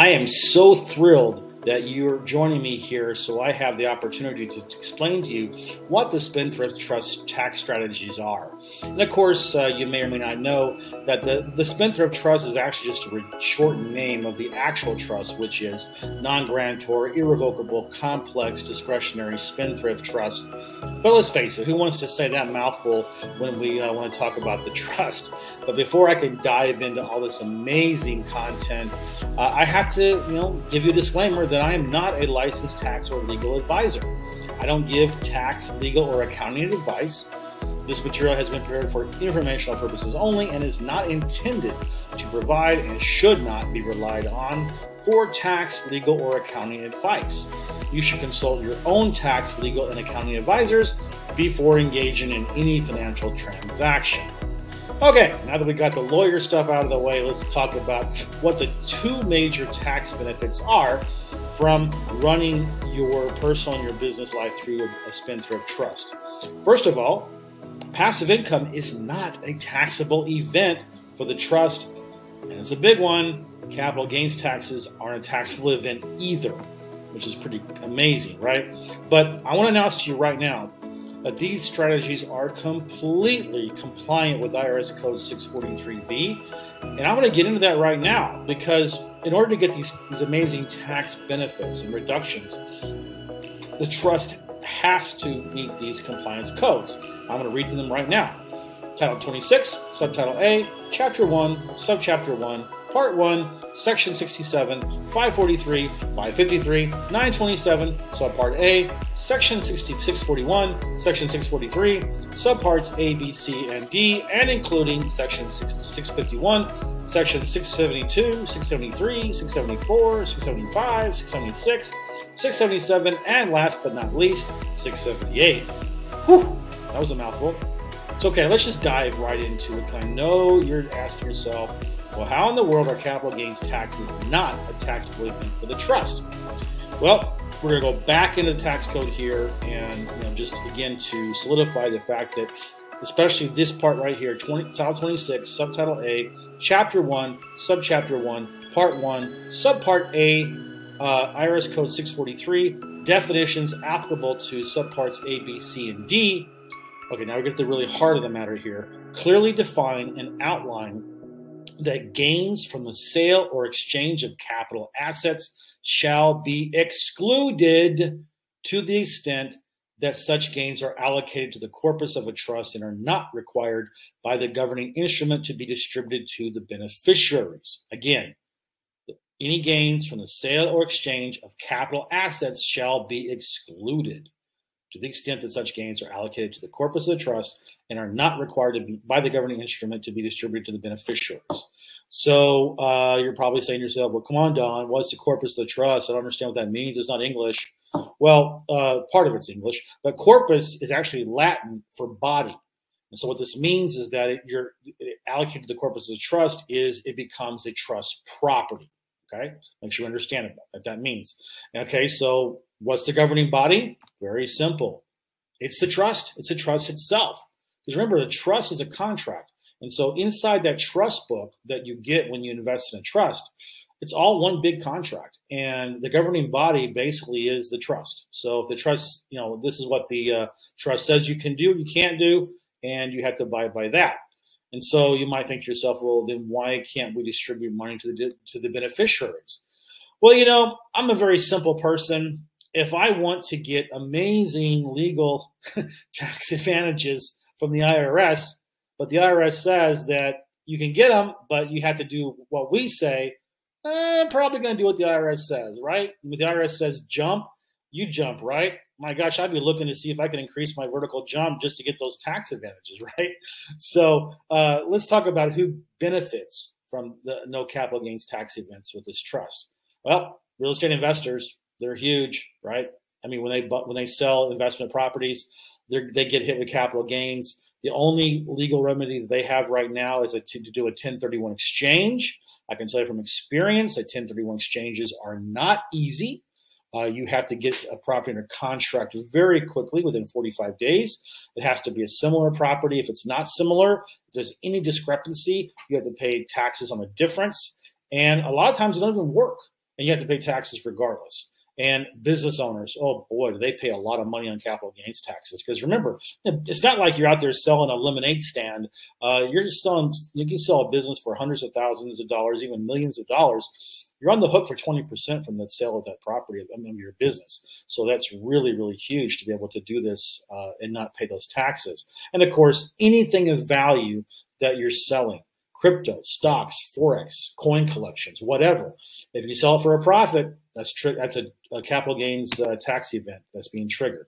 I am so thrilled that you're joining me here so I have the opportunity to, explain to you what the Spendthrift Trust tax strategies are. And of course, uh, you may or may not know that the, the Spendthrift Trust is actually just a shortened name of the actual trust, which is non grantor, irrevocable, complex, discretionary Spendthrift Trust. But let's face it, who wants to say that mouthful when we uh, want to talk about the trust? But before I can dive into all this amazing content, uh, I have to, you know, give you a disclaimer that I am not a licensed tax or legal advisor. I don't give tax, legal, or accounting advice. This material has been prepared for informational purposes only and is not intended to provide and should not be relied on for tax, legal, or accounting advice. You should consult your own tax, legal, and accounting advisors before engaging in any financial transaction. Okay, now that we got the lawyer stuff out of the way, let's talk about what the two major tax benefits are from running your personal and your business life through a spendthrift trust. First of all, passive income is not a taxable event for the trust, and it's a big one. Capital gains taxes aren't a taxable event either, which is pretty amazing, right? But I want to announce to you right now that these strategies are completely compliant with IRS Code 643B. And I'm going to get into that right now because in order to get these, these amazing tax benefits and reductions, the trust has to meet these compliance codes. I'm going to read to them right now. Title 26, Subtitle A, Chapter 1, Subchapter 1, Part 1, Section 67, 543, 553, 927, Subpart A, Section 641, Section 643, Subparts A, B, C, and D, and including Section 651, Section 672, 673, 674, 675, 676, 677, and last but not least, 678. Whew, that was a mouthful. It's okay, let's just dive right into it. I know you're asking yourself, well, how in the world are capital gains taxes not a taxable event for the trust? Well, we're going to go back into the tax code here and you know, just again to solidify the fact that especially this part right here 20, title 26 subtitle a chapter 1 subchapter 1 part 1 subpart a uh, irs code 643 definitions applicable to subparts a b c and d okay now we get to the really heart of the matter here clearly define and outline that gains from the sale or exchange of capital assets shall be excluded to the extent that such gains are allocated to the corpus of a trust and are not required by the governing instrument to be distributed to the beneficiaries. Again, any gains from the sale or exchange of capital assets shall be excluded to the extent that such gains are allocated to the corpus of the trust and are not required to be, by the governing instrument to be distributed to the beneficiaries. So uh, you're probably saying to yourself, well, come on, Don, what's the corpus of the trust? I don't understand what that means. It's not English. Well, uh, part of it's English, but corpus is actually Latin for body. And so what this means is that it, you're allocated to the corpus of the trust is it becomes a trust property. Okay, make sure you understand what that means. Okay, so what's the governing body? Very simple. It's the trust. It's the trust itself. Because remember, the trust is a contract. And so inside that trust book that you get when you invest in a trust, it's all one big contract. And the governing body basically is the trust. So if the trust, you know, this is what the uh, trust says you can do, you can't do, and you have to abide by that. And so you might think to yourself, well, then why can't we distribute money to the to the beneficiaries? Well, you know, I'm a very simple person. If I want to get amazing legal tax advantages from the IRS, but the IRS says that you can get them, but you have to do what we say. Eh, I'm probably going to do what the IRS says, right? When the IRS says jump, you jump, right? My gosh, I'd be looking to see if I can increase my vertical jump just to get those tax advantages, right? So uh, let's talk about who benefits from the no capital gains tax events with this trust. Well, real estate investors, they're huge, right? I mean, when they when they sell investment properties, they get hit with capital gains. The only legal remedy that they have right now is a, to, to do a 1031 exchange. I can tell you from experience that 1031 exchanges are not easy. Uh, you have to get a property under contract very quickly within 45 days. It has to be a similar property. If it's not similar, if there's any discrepancy, you have to pay taxes on the difference. And a lot of times it doesn't even work. and you have to pay taxes regardless. And business owners, oh boy, do they pay a lot of money on capital gains taxes? Because remember, it's not like you're out there selling a lemonade stand. Uh, you're just selling. You can sell a business for hundreds of thousands of dollars, even millions of dollars. You're on the hook for 20% from the sale of that property of, of your business. So that's really, really huge to be able to do this uh, and not pay those taxes. And of course, anything of value that you're selling crypto, stocks, forex, coin collections, whatever. If you sell for a profit, that's tri- that's a, a, capital gains uh, tax event that's being triggered.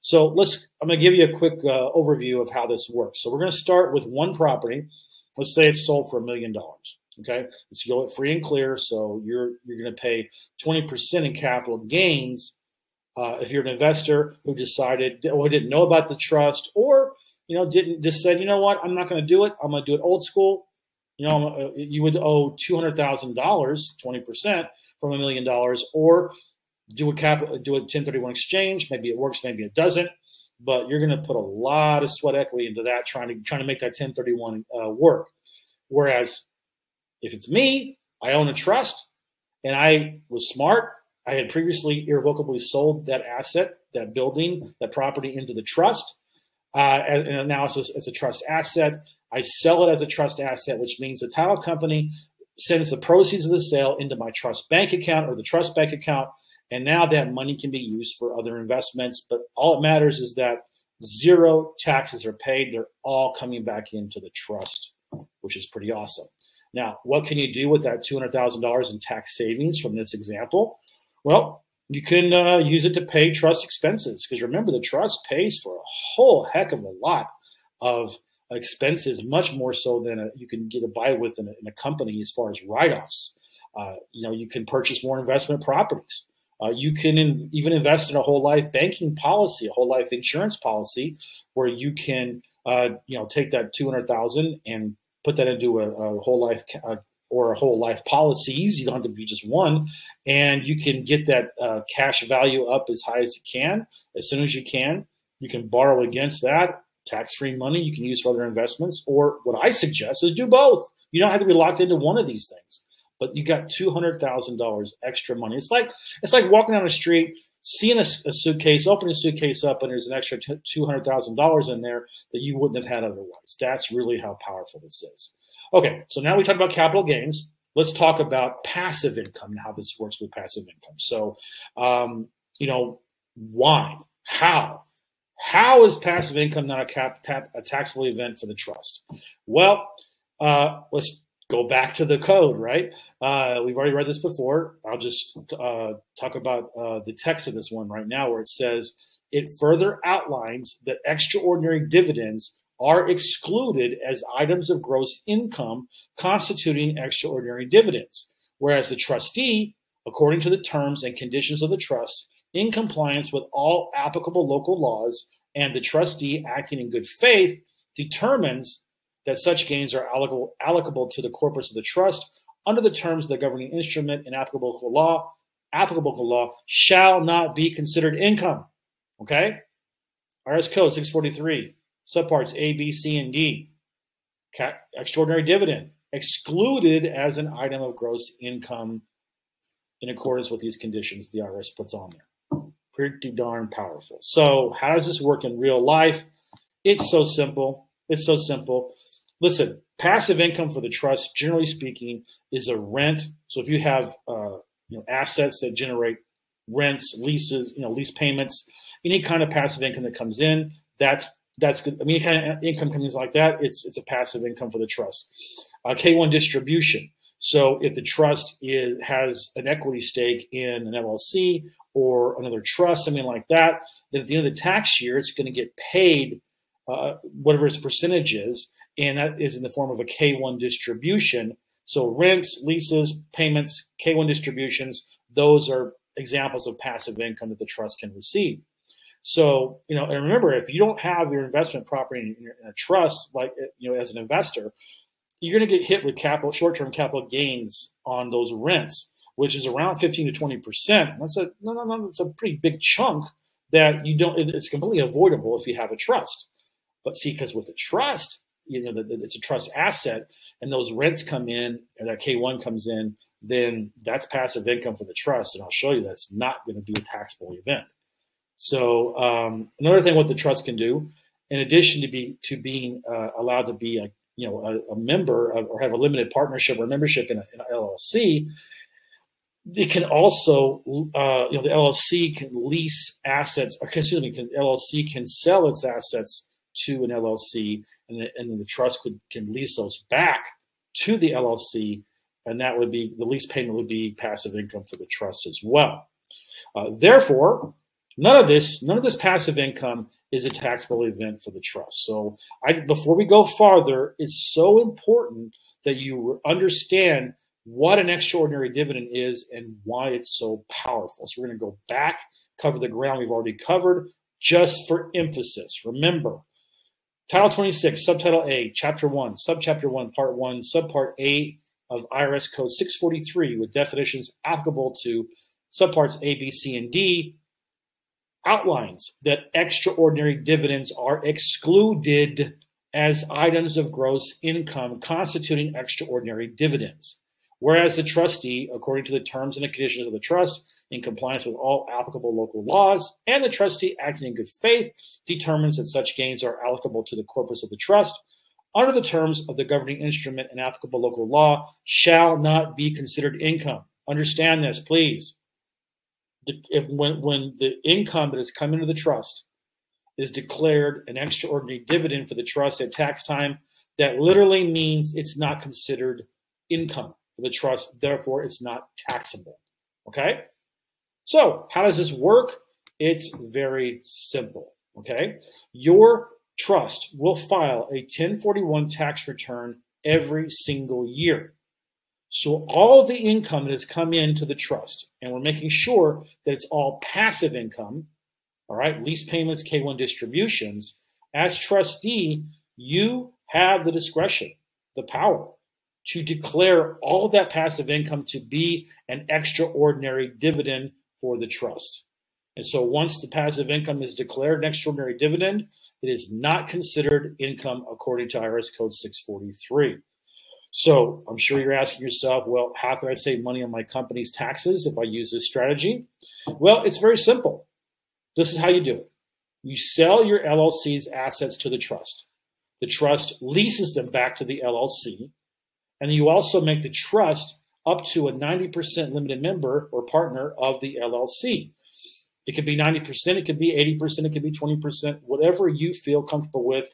So let's. I'm going to give you a quick uh, overview of how this works. So we're going to start with one property. Let's say it's sold for a million dollars. Okay, let's go it free and clear. So you're you're going to pay 20% in capital gains uh, if you're an investor who decided or didn't know about the trust or you know didn't just said you know what I'm not going to do it. I'm going to do it old school you know, uh, you would owe two hundred thousand dollars, twenty percent from a million dollars, or do a cap, do a ten thirty one exchange. Maybe it works, maybe it doesn't, but you're going to put a lot of sweat equity into that, trying to trying to make that ten thirty one uh, work. Whereas, if it's me, I own a trust, and I was smart. I had previously irrevocably sold that asset, that building, that property into the trust uh, and now it's a, it's a trust asset. I sell it as a trust asset, which means the title company sends the proceeds of the sale into my trust bank account or the trust bank account, and now that money can be used for other investments. But all it matters is that zero taxes are paid; they're all coming back into the trust, which is pretty awesome. Now, what can you do with that two hundred thousand dollars in tax savings from this example? Well, you can uh, use it to pay trust expenses because remember the trust pays for a whole heck of a lot of expenses, much more so than a, you can get a buy with in a, in a company as far as write-offs. Uh, you know, you can purchase more investment properties. Uh, you can in, even invest in a whole life banking policy, a whole life insurance policy, where you can, uh, you know, take that two hundred thousand and put that into a, a whole life uh, or a whole life policies. You don't have to be just one, and you can get that uh, cash value up as high as you can, as soon as you can. You can borrow against that tax-free money. You can use for other investments, or what I suggest is do both. You don't have to be locked into one of these things, but you got two hundred thousand dollars extra money. It's like it's like walking down the street. Seeing a, a suitcase, opening a suitcase up, and there's an extra two hundred thousand dollars in there that you wouldn't have had otherwise. That's really how powerful this is. Okay, so now we talked about capital gains. Let's talk about passive income and how this works with passive income. So, um, you know, why? How? How is passive income not a, cap, tap, a taxable event for the trust? Well, uh, let's go back to the code, right? Uh, we've already read this before. I'll just uh, talk about uh, the text of this one right now, where it says it further outlines that extraordinary dividends are excluded as items of gross income constituting extraordinary dividends, whereas the trustee, according to the terms and conditions of the trust, in compliance with all applicable local laws, and the trustee acting in good faith, determines that such gains are allocable, allocable to the corpus of the trust under the terms of the governing instrument and applicable law, applicable law shall not be considered income. Okay? IRS Code 643 subparts A, B, C, and D. Extraordinary dividend excluded as an item of gross income in accordance with these conditions the IRS puts on there. Pretty darn powerful. So, how does this work in real life? It's so simple. It's so simple. Listen, passive income for the trust, generally speaking, is a rent. So, if you have uh, you know assets that generate rents, leases, you know lease payments, any kind of passive income that comes in, that's that's good. I mean, any kind of income comes like that. It's it's a passive income for the trust. Uh, K1 distribution. So if the trust is has an equity stake in an LLC or another trust, something like that, then at the end of the tax year, it's going to get paid uh, whatever its percentage is, and that is in the form of a K1 distribution. So rents, leases, payments, K1 distributions, those are examples of passive income that the trust can receive. So, you know, and remember, if you don't have your investment property in, in a trust, like, you know, as an investor, you're going to get hit with capital, short-term capital gains on those rents, which is around 15 to 20 percent. That's a no, no, no. It's a pretty big chunk that you don't. It's completely avoidable if you have a trust. But see, because with a trust, you know, that it's a trust asset, and those rents come in, and that K1 comes in, then that's passive income for the trust. And I'll show you that's not going to be a taxable event. So um, another thing, what the trust can do, in addition to be to being uh, allowed to be a you know a, a member of, or have a limited partnership or membership in, an LLC, it can also uh, you know the LLC can lease assets. Or excuse me, can, LLC can sell its assets to an LLC, and the, and the trust could can lease those back to the LLC, and that would be the lease payment would be passive income for the trust as well. Uh, therefore, none of this none of this passive income is a taxable event for the trust. So, I, before we go farther, it's so important that you understand what an extraordinary dividend is and why it's so powerful. So, we're going to go back, cover the ground we've already covered, just for emphasis. Remember, Title 26, Subtitle A, Chapter 1, Subchapter 1, Part 1, Subpart A of IRS Code 643 with definitions applicable to subparts A, B, C, and D outlines that extraordinary dividends are excluded as items of gross income constituting extraordinary dividends. Whereas the trustee, according to the terms and the conditions of the trust, in compliance with all applicable local laws, and the trustee acting in good faith, determines that such gains are applicable to the corpus of the trust, under the terms of the governing instrument and applicable local law, shall not be considered income. Understand this, please. If when, when the income that has come into the trust is declared an extraordinary dividend for the trust at tax time, that literally means it's not considered income for the trust. Therefore, it's not taxable. Okay? So, how does this work? It's very simple. Okay? Your trust will file a 1041 tax return every single year. So all the income that has come into the trust, and we're making sure that it's all passive income, all right, lease payments, K1 distributions, as trustee, you have the discretion, the power to declare all that passive income to be an extraordinary dividend for the trust. And so once the passive income is declared an extraordinary dividend, it is not considered income according to IRS Code 643. So I'm sure you're asking yourself, well, how can I save money on my company's taxes if I use this strategy? Well, it's very simple. This is how you do it. You sell your LLC's assets to the trust. The trust leases them back to the LLC. And you also make the trust up to a 90% limited member or partner of the LLC. It could be 90%, it could be 80%, it could be 20%, whatever you feel comfortable with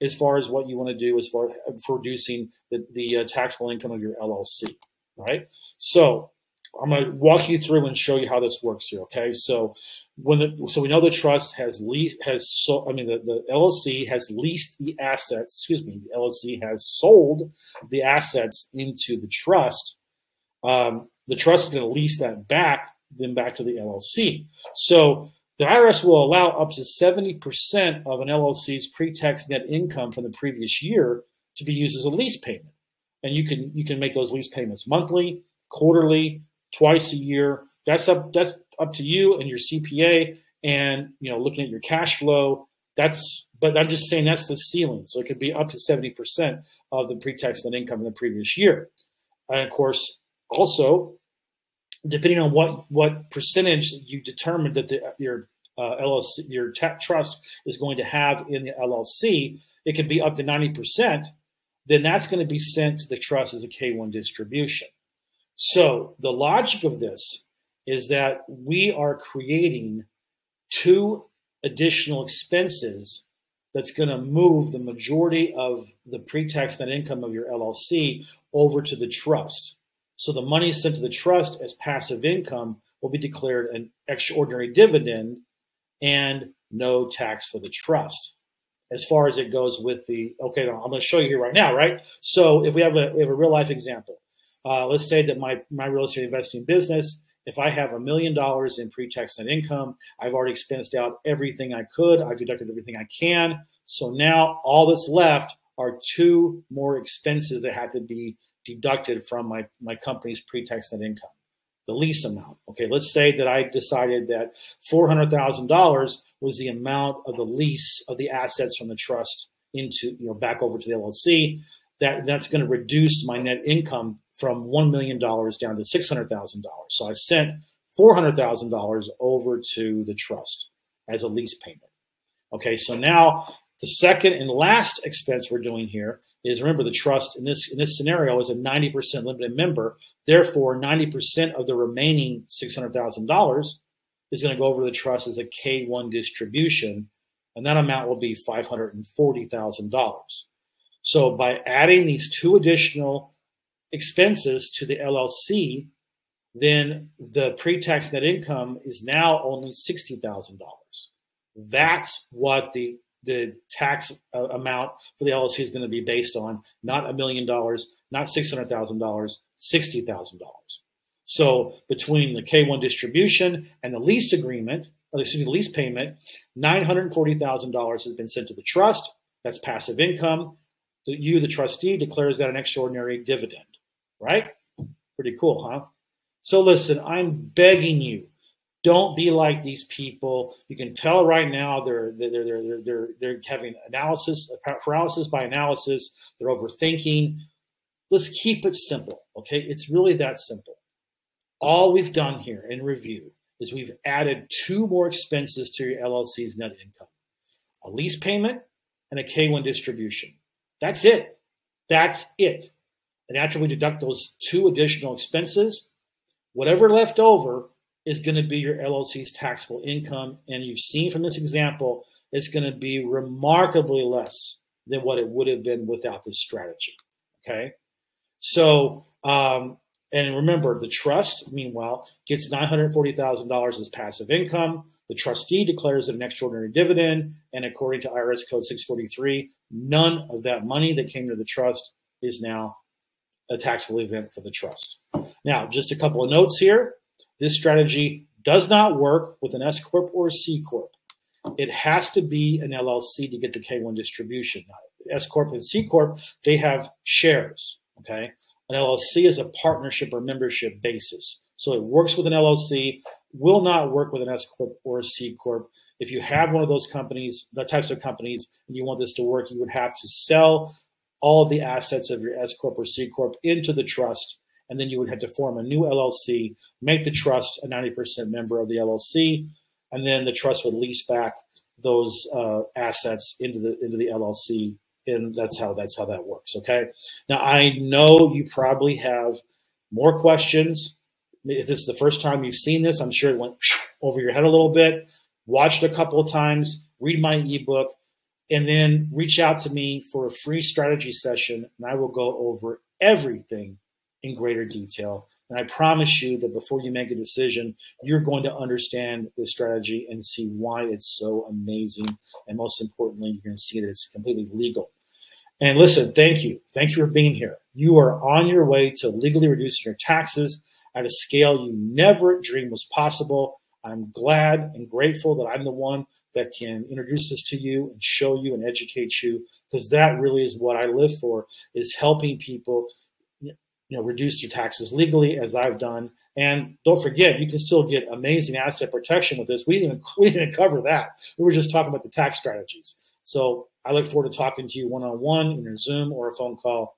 as far as what you want to do as far as producing the, the uh, taxable income of your LLC. Right. So I'm going to walk you through and show you how this works here. Okay. So when the, so we know the trust has leased, has so, I mean, the, the LLC has leased the assets, excuse me, the LLC has sold the assets into the trust. Um, the trust is going to lease that back, then back to the LLC. So the IRS will allow up to 70% of an LLC's pre-tax net income from the previous year to be used as a lease payment. And you can you can make those lease payments monthly, quarterly, twice a year. That's up that's up to you and your CPA and you know looking at your cash flow. That's but I'm just saying that's the ceiling. So it could be up to 70% of the pre-tax net income in the previous year. And of course, also depending on what what percentage you determine that the, your uh, LLC, your trust is going to have in the LLC, it could be up to 90%, then that's going to be sent to the trust as a K1 distribution. So the logic of this is that we are creating two additional expenses that's going to move the majority of the pre-tax net income of your LLC over to the trust. So the money sent to the trust as passive income will be declared an extraordinary dividend and no tax for the trust. As far as it goes with the, okay, I'm going to show you here right now, right? So if we have a, we have a real life example, uh, let's say that my, my real estate investing business, if I have a million dollars in pre-tax net income, I've already expensed out everything I could. I've deducted everything I can. So now all that's left are two more expenses that have to be deducted from my, my company's pre-tax net income the lease amount. Okay, let's say that I decided that $400,000 was the amount of the lease of the assets from the trust into you know back over to the LLC. That that's going to reduce my net income from one million dollars down to six hundred thousand dollars. So I sent four hundred thousand dollars over to the trust as a lease payment. Okay, so now the second and last expense we're doing here is remember the trust in this in this scenario is a 90% limited member. Therefore, 90% of the remaining $600,000 is going to go over to the trust as a K1 distribution, and that amount will be $540,000. So by adding these two additional expenses to the LLC, then the pre-tax net income is now only $60,000. That's what the the tax uh, amount for the LLC is going to be based on not a million dollars, not six hundred thousand dollars, sixty thousand dollars. So between the K1 distribution and the lease agreement, or excuse me, the lease payment, nine hundred forty thousand dollars has been sent to the trust. That's passive income. You, the trustee, declares that an extraordinary dividend. Right? Pretty cool, huh? So listen, I'm begging you don't be like these people. You can tell right now they're they're they're they're they're, they're having analysis paralysis by analysis. They're overthinking. Let's keep it simple, okay? It's really that simple. All we've done here in review is we've added two more expenses to your LLC's net income: a lease payment and a K1 distribution. That's it. That's it. And after we deduct those two additional expenses, whatever left over is going to be your LLC's taxable income. And you've seen from this example, it's going to be remarkably less than what it would have been without this strategy. Okay. So, um, and remember, the trust, meanwhile, gets $940,000 as passive income. The trustee declares an extraordinary dividend. And according to IRS Code 643, none of that money that came to the trust is now a taxable event for the trust. Now, just a couple of notes here. This strategy does not work with an S Corp or a C Corp. It has to be an LLC to get the K1 distribution. S Corp and C Corp, they have shares. Okay. An LLC is a partnership or membership basis. So it works with an LLC, will not work with an S Corp or a C Corp. If you have one of those companies, the types of companies, and you want this to work, you would have to sell all the assets of your S Corp or C Corp into the trust and then you would have to form a new LLC, make the trust a 90% member of the LLC, and then the trust would lease back those uh, assets into the into the LLC, and that's how that's how that works. Okay. Now I know you probably have more questions. If this is the first time you've seen this, I'm sure it went over your head a little bit. Watched a couple of times, read my ebook, and then reach out to me for a free strategy session, and I will go over everything in greater detail. And I promise you that before you make a decision, you're going to understand the strategy and see why it's so amazing. And most importantly, you're going to see that it's completely legal. And listen, thank you. Thank you for being here. You are on your way to legally reducing your taxes at a scale you never dreamed was possible. I'm glad and grateful that I'm the one that can introduce this to you and show you and educate you because that really is what I live for is helping people you know, reduce your taxes legally, as I've done. And don't forget, you can still get amazing asset protection with this. We didn't, we didn't cover that. We were just talking about the tax strategies. So I look forward to talking to you one on one in a Zoom or a phone call.